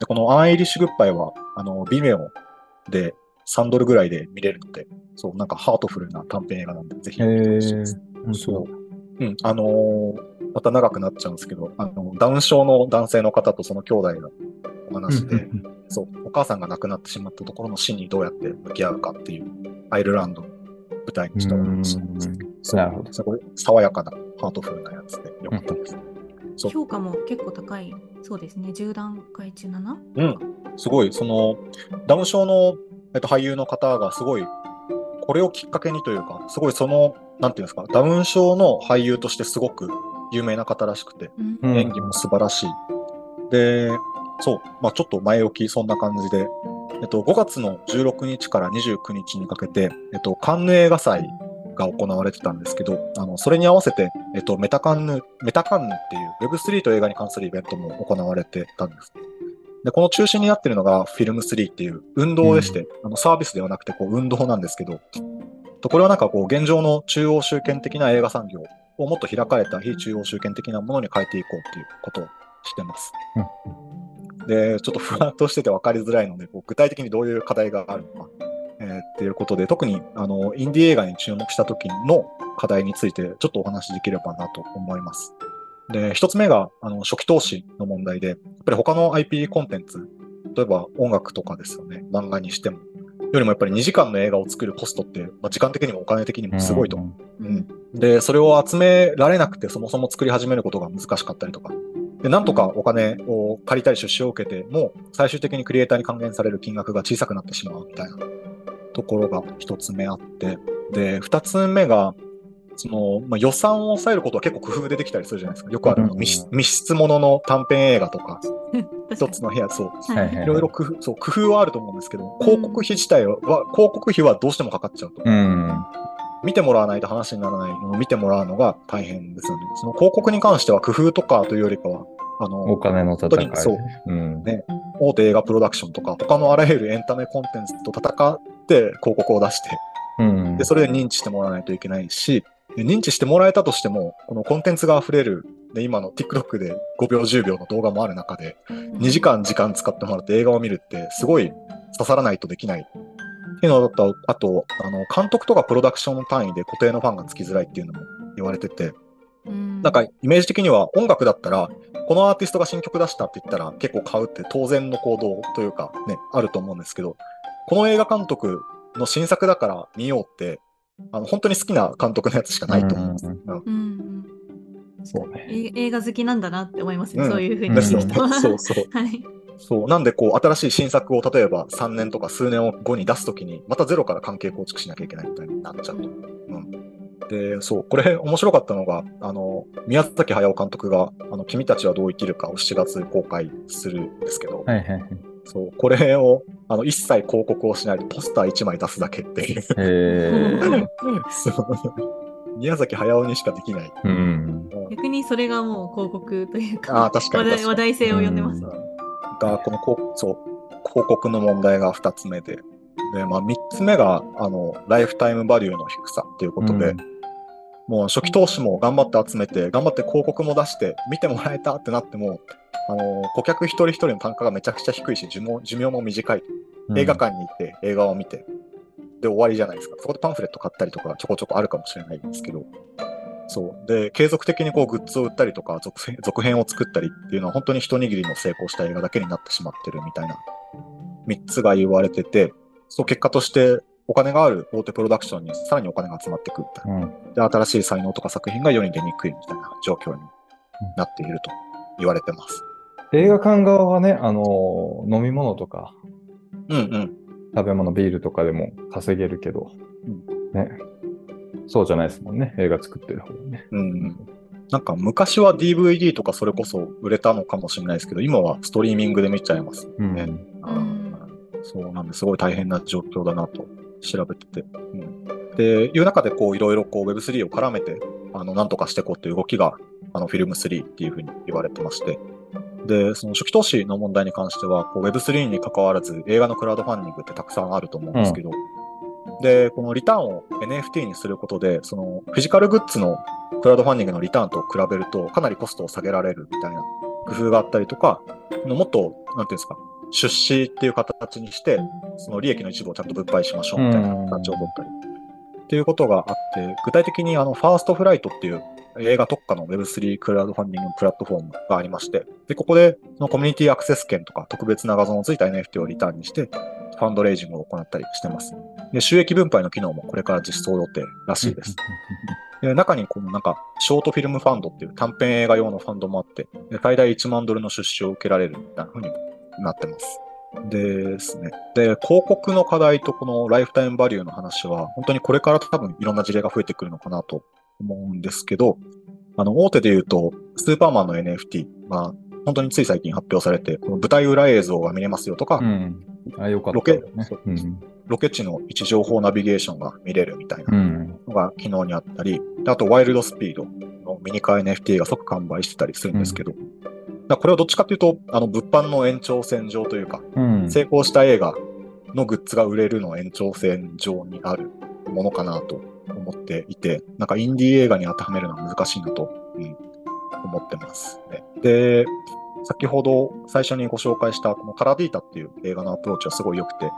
で、このアンイリッシュグッバイは、あの、ビメオで3ドルぐらいで見れるので、そう、なんかハートフルな短編映画なんで、ぜひへ見てほしいえです。。本そう当。うん、あのーまた長くなっちゃうんですけど、あの、ダウン症の男性の方とその兄弟のお話で、そう、お母さんが亡くなってしまったところの死にどうやって向き合うかっていう、アイルランドを舞台にしたお話なんですけど。すごい爽やかなハートフルなやつでよかったです。評価も結構高いそうですね。10段階中 7? うん。すごい、その、ダウン症の、えっと、俳優の方がすごい、これをきっかけにというか、すごいその、なんていうんですか、ダウン症の俳優としてすごく有名な方らしくて、うんうん演技も素晴らしい。で、そう、まあちょっと前置き、そんな感じで、えっと、5月の16日から29日にかけて、えっと、カンヌ映画祭が行われてたんですけど、あの、それに合わせて、えっと、メタカンヌ、メタカンヌっていう Web3 と映画に関するイベントも行われてたんです。で、この中心になってるのがフィルム3っていう運動でして、あのサービスではなくてこう運動なんですけど、とこれはなんかこう現状の中央集権的な映画産業をもっと開かれた非中央集権的なものに変えていこうっていうことをしてます。で、ちょっとふわっとしてて分かりづらいので、こう具体的にどういう課題があるのか、えーっていうことで、特にあのインディ映画に注目した時の課題についてちょっとお話しできればなと思います。で、一つ目があの初期投資の問題で、やっぱり他の IP コンテンツ、例えば音楽とかですよね、漫画にしても、よりもやっぱり2時間の映画を作るコストって、まあ、時間的にもお金的にもすごいと。うんうんで、それを集められなくて、そもそも作り始めることが難しかったりとか。で、なんとかお金を借りたり出資を受けても、最終的にクリエイターに還元される金額が小さくなってしまうみたいなところが一つ目あって。で、二つ目が、その、まあ、予算を抑えることは結構工夫でできたりするじゃないですか。よくあるあのうん密室ものの短編映画とか、[laughs] 一確つの部屋、そう。はいろいろ工夫、そう、工夫はあると思うんですけど、広告費自体は、広告費はどうしてもかかっちゃうと。うん。見てもらわないと話にならないのを見てもらうのが大変ですよね。その広告に関しては工夫とかというよりかは、あおの、金の戦い。そううん。ね大手映画プロダクションとか、他のあらゆるエンタメコンテンツと戦って広告を出して、うん。で、それで認知してもらわないといけないし、で認知してもらえたとしても、このコンテンツが溢れる、で、今の TikTok で5秒10秒の動画もある中で、2時間時間使ってもらって映画を見るって、すごい刺さらないとできない。っていうのだと、あと、あの、監督とかプロダクションの単位で固定のファンがつきづらいっていうのも言われてて、うんなんかイメージ的には音楽だったら、このアーティストが新曲出したって言ったら結構買うって当然の行動というかね、あると思うんですけど、この映画監督の新作だから見ようって、あの、本当に好きな監督のやつしかないと思うんです。うんそうね。え映画好きなんだなって思いますね、うんそういうふうにですよね言うと。[laughs] そうそう。[laughs] はい。そう。なんで、こう、新しい新作を例えば3年とか数年後に出すときに、またゼロから関係構築しなきゃいけないみたいになっちゃうと。うん。で、そう。これ、面白かったのが、あの、宮崎駿監督が、あの、君たちはどう生きるかを7月公開するんですけど、はいはいはい。そう。これを、あの、一切広告をしないでポスター1枚出すだけっていう。へえ。[laughs] そう。宮崎駿にしかできない。うん。逆にそれがもう広告というか、ああ、確かに確かに。話題性を呼んでます。うんが、このこうそう広告の問題が2つ目で、で、まあ、3つ目が、あの、ライフタイムバリューの低さっていうことで、うんもう初期投資も頑張って集めて、頑張って広告も出して、見てもらえたってなっても、あの、顧客一人一人の単価がめちゃくちゃ低いし、寿命寿命も短い。映画館に行って映画を見て、で終わりじゃないですか。そこでパンフレット買ったりとかちょこちょこあるかもしれないんですけど、そう。で、継続的にこうグッズを売ったりとか続編、続編を作ったりっていうのは本当に一握りの成功した映画だけになってしまってるみたいな、3つが言われてて、そう結果としてお金がある大手プロダクションにさらにお金が集まってくるみたいな。うん。で、新しい才能とか作品が世に出にくいみたいな状況になっていると言われてます。映画館側はね、あの飲み物とかうんうん。食べ物、ビールとかでも稼げるけど、うね。そうじゃないですもんね。映画作ってる方はね。うん。なんか昔は DVD とかそれこそ売れたのかもしれないですけど、今はストリーミングで見ちゃいますうん。ね。うんそうなんですごい大変な状況だなと調べてて。うん、で、いう中でこういろいろこう Web3 を絡めて、あの、なんとかしていこうという動きが、あの、フィルム3っていうふうに言われてまして。で、その初期投資の問題に関しては、こう Web3 に関わらず映画のクラウドファンディングってたくさんあると思うんですけど、で、このリターンを NFT にすることで、そのフィジカルグッズのクラウドファンディングのリターンと比べると、かなりコストを下げられるみたいな工夫があったりとか、もっと、なんていうんですか、出資っていう形にして、その利益の一部をちゃんと分配しましょうみたいな形を取ったり。っていうことがあって、具体的にあの、ファーストフライトっていう映画特化の Web3 クラウドファンディングプラットフォームがありまして、で、ここでそのコミュニティアクセス権とか特別な画像のついた NFT をリターンにして、ファンドレイジングを行ったりしてます。で、収益分配の機能もこれから実装予定らしいです。で中にこのなんか、ショートフィルムファンドっていう短編映画用のファンドもあって、で最大1万ドルの出資を受けられるみたいな風になってます。ですね。で、広告の課題とこのライフタイムバリューの話は、本当にこれから多分いろんな事例が増えてくるのかなと思うんですけど、あの、大手で言うと、スーパーマンの NFT、まあ、本当につい最近発表されて、この舞台裏映像が見れますよとか、うん。あ、よかったロケよね。うん。ロケ地の位置情報ナビゲーションが見れるみたいなうん。のが昨日にあったり、であとワイルドスピードのミニカー NFT が即完売してたりするんですけど、だからこれはどっちかというと、あの物販の延長線上というか、うん。成功した映画のグッズが売れるの延長線上にあるものかなと思っていて、なんかインディー映画に当てはめるのは難しいなと、うん、思ってます、ね。で、先ほど最初にご紹介したこのカラディータっていう映画のアプローチはすごい良くて、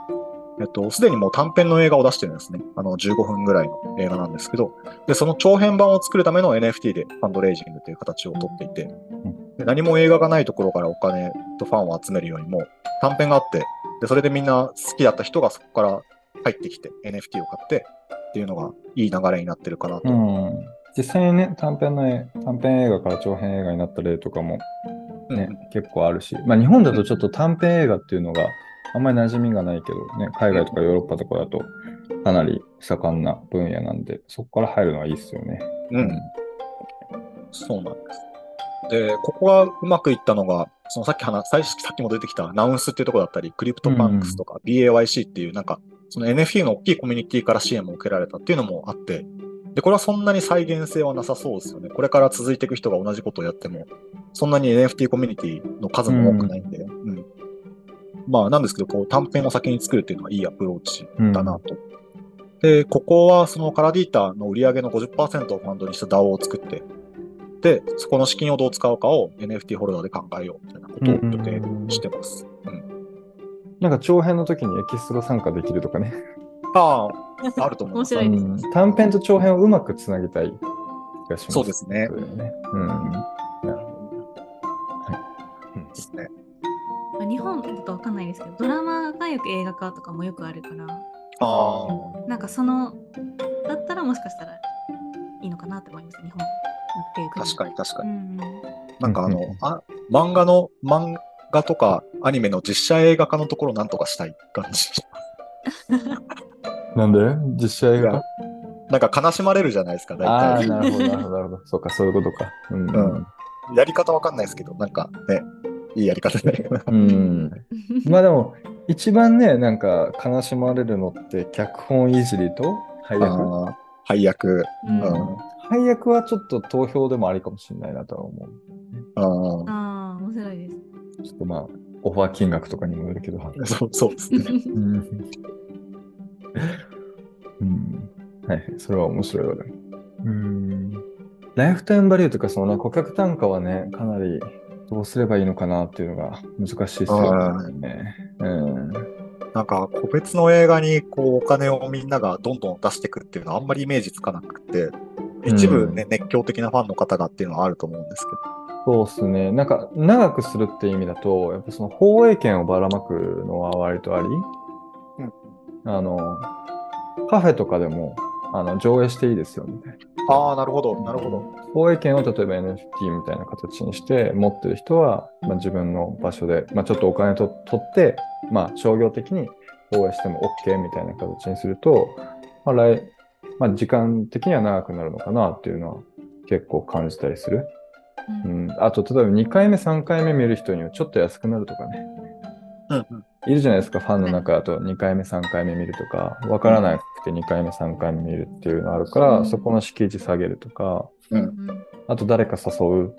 えっと、すでにもう短編の映画を出してるんですね。あの、15分ぐらいの映画なんですけど、で、その長編版を作るための NFT でファンドレイジングという形をとっていて、で何も映画がないところからお金とファンを集めるよりも、短編があって、で、それでみんな好きだった人がそこから入ってきて NFT を買ってっていうのがいい流れになってるかなと。うん。実際にね、短編の絵短編映画から長編映画になった例とかもね、結構あるし、まあ日本だとちょっと短編映画っていうのがあんまり馴染みがないけどね、海外とかヨーロッパとかだとかなり盛んな分野なんで、そこから入るのはいいっすよね。うん。うん。そうなんです。で、ここがうまくいったのが、そのさっき話、最初さっきも出てきた Nouns っていうところだったり、 CryptoPunks とか BAYC っていうなんか、その NFT の大きいコミュニティから支援も受けられたっていうのもあって、で、これはそんなに再現性はなさそうですよね。これから続いていく人が同じことをやっても、そんなに NFT コミュニティの数も多くないんで、うん。まあ、なんですけど、こう、短編を先に作るっていうのはいいアプローチだなと。で、ここはそのカラディータの売り上げの50%をファンドにした DAO を作って、で、そこの資金をどう使うかを NFT ホルダーで考えようみたいなことを予定してます。うん。なんか長編の時にエキストラ参加できるとかね。ああ、あると思います。面白いですうん短編と長編をうまくつなぎたい気がします。そうですね。そうん。なるほど。ですね。日本だとわかんないですけど、ドラマがよく映画化とかもよくあるから、ああ。なんかその、だったらもしかしたらいいのかなって思います、日本っていう国確かに確かに。うんなんかあのうんうんうん、あ漫画の、漫画とかアニメの実写映画化のところをなんとかしたい感じ。なんで？実写映画？かなんか悲しまれるじゃないですか、大ああー、体。なるほど、なるほど、なるほど。そうか、そういうことか。うん。うんやり方わかんないですけど、なんかね、いいやり方じゃないかな。うん。まあでも、一番ね、なんか悲しまれるのって、脚本いじりと配役？配役。うんうん配役はちょっと投票でもありかもしれないなとは思う。あーああ、面白いです。ちょっとまあ、オファー金額とかにもよるけど。そうそうですね。[laughs] うん。はい。それは面白いわね。うん。ライフタイムバリューとか、そのね、顧客単価はね、かなりどうすればいいのかなっていうのが難しいですよね。うん。なんか、個別の映画にこうお金をみんながどんどん出していくっていうのはあんまりイメージつかなくて、一部ね、熱狂的なファンの方がっていうのはあると思うんですけそうですね。なんか、長くするっていう意味だと、やっぱその放映権をばらまくのは割とあり、うんあの、カフェとかでも、あの、上映していいですよ、みたいな。ど。ああ、なるほど、なるほど。放映権を例えば NFT みたいな形にして、持ってる人は、まあ、自分の場所で、まあ、ちょっとお金と取って、まあ、商業的に放映しても OK みたいな形にすると、まあ、来、まあ、時間的には長くなるのかなっていうのは結構感じたりする。ううん。ん、あと、例えば2回目、3回目見る人にはちょっと安くなるとかね。うんうん。いるじゃないですか、ファンの中だと。2回目、3回目見るとか、わからなくて2回目、3回目見るっていうのあるから、うん。そこの敷地下げるとか、うん。あと誰か誘う、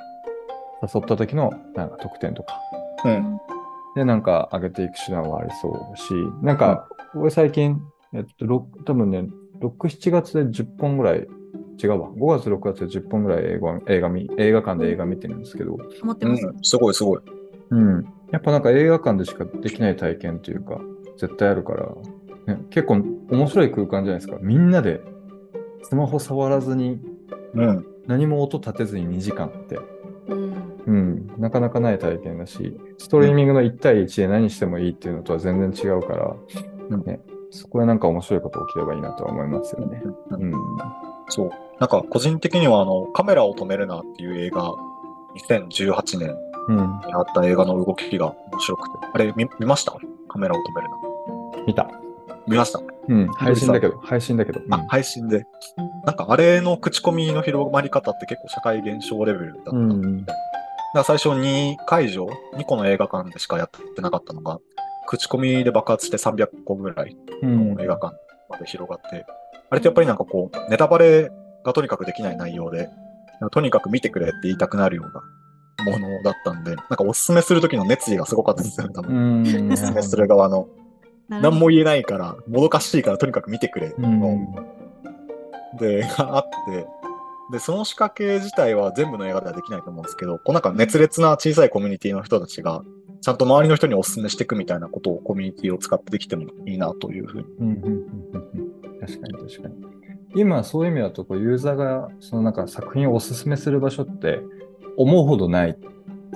誘った時のなんか特典とか、うん。で、なんか上げていく手段はありそうだし、なんか、俺最近、えっと、ろ多分ね、6、7月で10本ぐらい、違うわ、5月、6月で10本ぐらい映画映画見映画館で映画見てるんですけど、思ってます。うん、すごいすごい。うん。やっぱなんか映画館でしかできない体験というか、絶対あるから、ね、結構面白い空間じゃないですか。みんなでスマホ触らずにうん。何も音立てずに2時間って、うん。うん、なかなかない体験だし、ストリーミングの1対1で何してもいいっていうのとは全然違うから、うんね、そこでなんか面白いこと起きればいいなとは思いますよね。うん。そう。なんか個人的にはあの、カメラを止めるなっていう映画、2018年うん。にあった映画の動きが面白くて。あれ見見ました？カメラを止めるな。見た。見ました？うん。配信だけど、配信だけど。うんあ、配信で。なんかあれの口コミの広まり方って結構社会現象レベルだった。うん。だから最初2会場、2個の映画館でしかやってなかったのが、口コミで爆発して300個ぐらいうんの映画館まで広がって、あれってやっぱりなんかこう、ネタバレがとにかくできない内容で、とにかく見てくれって言いたくなるようなものだったんで、なんかおすすめするときの熱意がすごかったですよね、多う分。ん。おすすめする側の。何も言えないから、もどかしいからとにかく見てくれうん。の、で、があって、で、その仕掛け自体は全部の映画ではできないと思うんですけど、こうなんか熱烈な小さいコミュニティの人たちが、ちゃんと周りの人にお勧めしていくみたいなことをコミュニティを使ってできてもいいなというふうに。うんうんうんうんうん確かに確かに。今そういう意味だとこうユーザーがそのなんか作品をおすすめする場所って思うほどない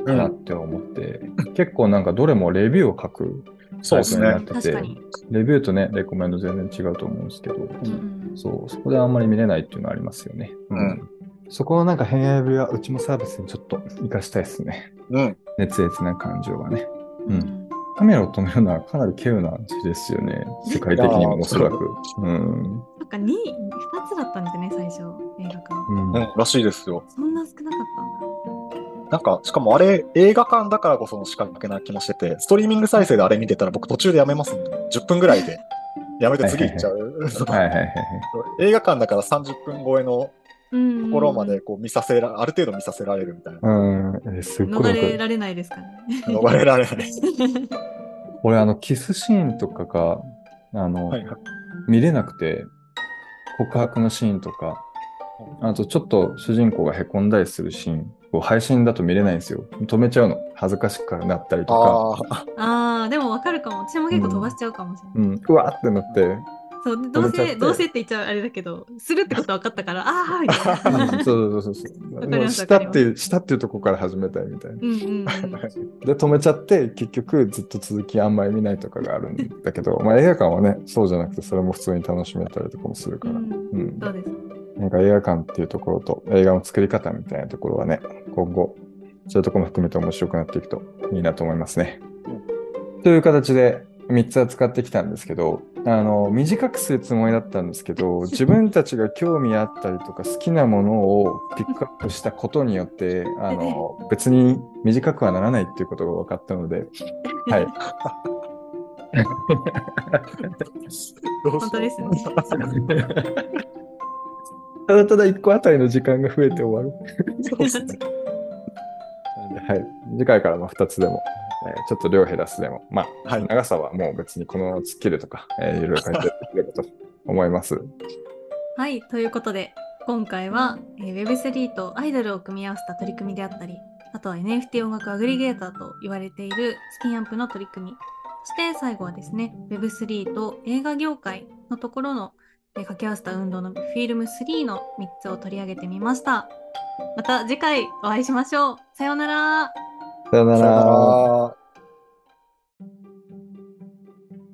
かなって思って、結構なんかどれもレビューを書くそうになっ。てて、確かに。レビューとね、レコメンド全然違うと思うんですけど、うんそう、そこであんまり見れないっていうのはありますよね。うんそこのなんか偏愛ぶりはうちもサービスにちょっと活かしたいですね。うん。熱烈な感情がね。う。うんんカメラを止めるのはかなり稀有な字ですよね。世界的にもおそらく。うん。そっか、2、2つだったんですね、最初、映画館。うんうん、らしいですよ。そんな少なかったんだ。なんか、しかもあれ、映画館だからこその仕掛けな気もしてて、ストリーミング再生であれ見てたら僕途中でやめますもんね。10分ぐらいで。やめて次行っちゃう。そうはいはいはいはい。[laughs] 映画館だから30分超えのうんところまでこう見させら、ある程度見させられるみたいな。うん、えすっごい逃。れられないですかね。逃れられない。[laughs] 俺、あの、キスシーンとかが、あの、はいはい。見れなくて、告白のシーンとか、あとちょっと主人公がへこんだりするシーンを配信だと見れないんですよ。止めちゃうの。恥ずかしくなったりとか。ああ、ああ、でもわかるかも。私も結構飛ばしちゃうかもしれない。うん、うわーってなって、そう、どうせ、どうせって言っちゃうあれだけど、するってことは分かったから、[laughs] ああ、みたいな。うんそうそうそうそう。わかりもうます下っていう、下っていうとこから始めたいみたいな。うんうんうん。で、止めちゃって、結局ずっと続きあんまり見ないとかがあるんだけど、まあ映画館はね、そうじゃなくて、それも普通に楽しめたりとかもするから。うんうんそうです。なんか映画館っていうところと映画の作り方みたいなところはね、今後、そういうところも含めて面白くなっていくといいなと思いますね。という形で3つ扱ってきたんですけど、あの、短くするつもりだったんですけど、[laughs] 自分たちが興味あったりとか好きなものをピックアップしたことによって、あの、[laughs] 別に短くはならないっていうことが分かったので、はい。本当ですね。[laughs] ただただ1個あたりの時間が増えて終わる。そうですね。はい。次回からも2つでもえーちょっと量減らすでも、まあ、はい長さはもう別にこのまま突っ切るとか、えーいろいろ書いていければと思います。はい、ということで、今回は、えー Web3 とアイドルを組み合わせた取り組みであったり、あとは NFT 音楽アグリゲーターと言われているスキンアンプの取り組み、そして最後はですね、Web3 と映画業界のところの、えー掛け合わせた運動のフィルム3の3つを取り上げてみました。また次回お会いしましょう。さようなら。さよな。ら。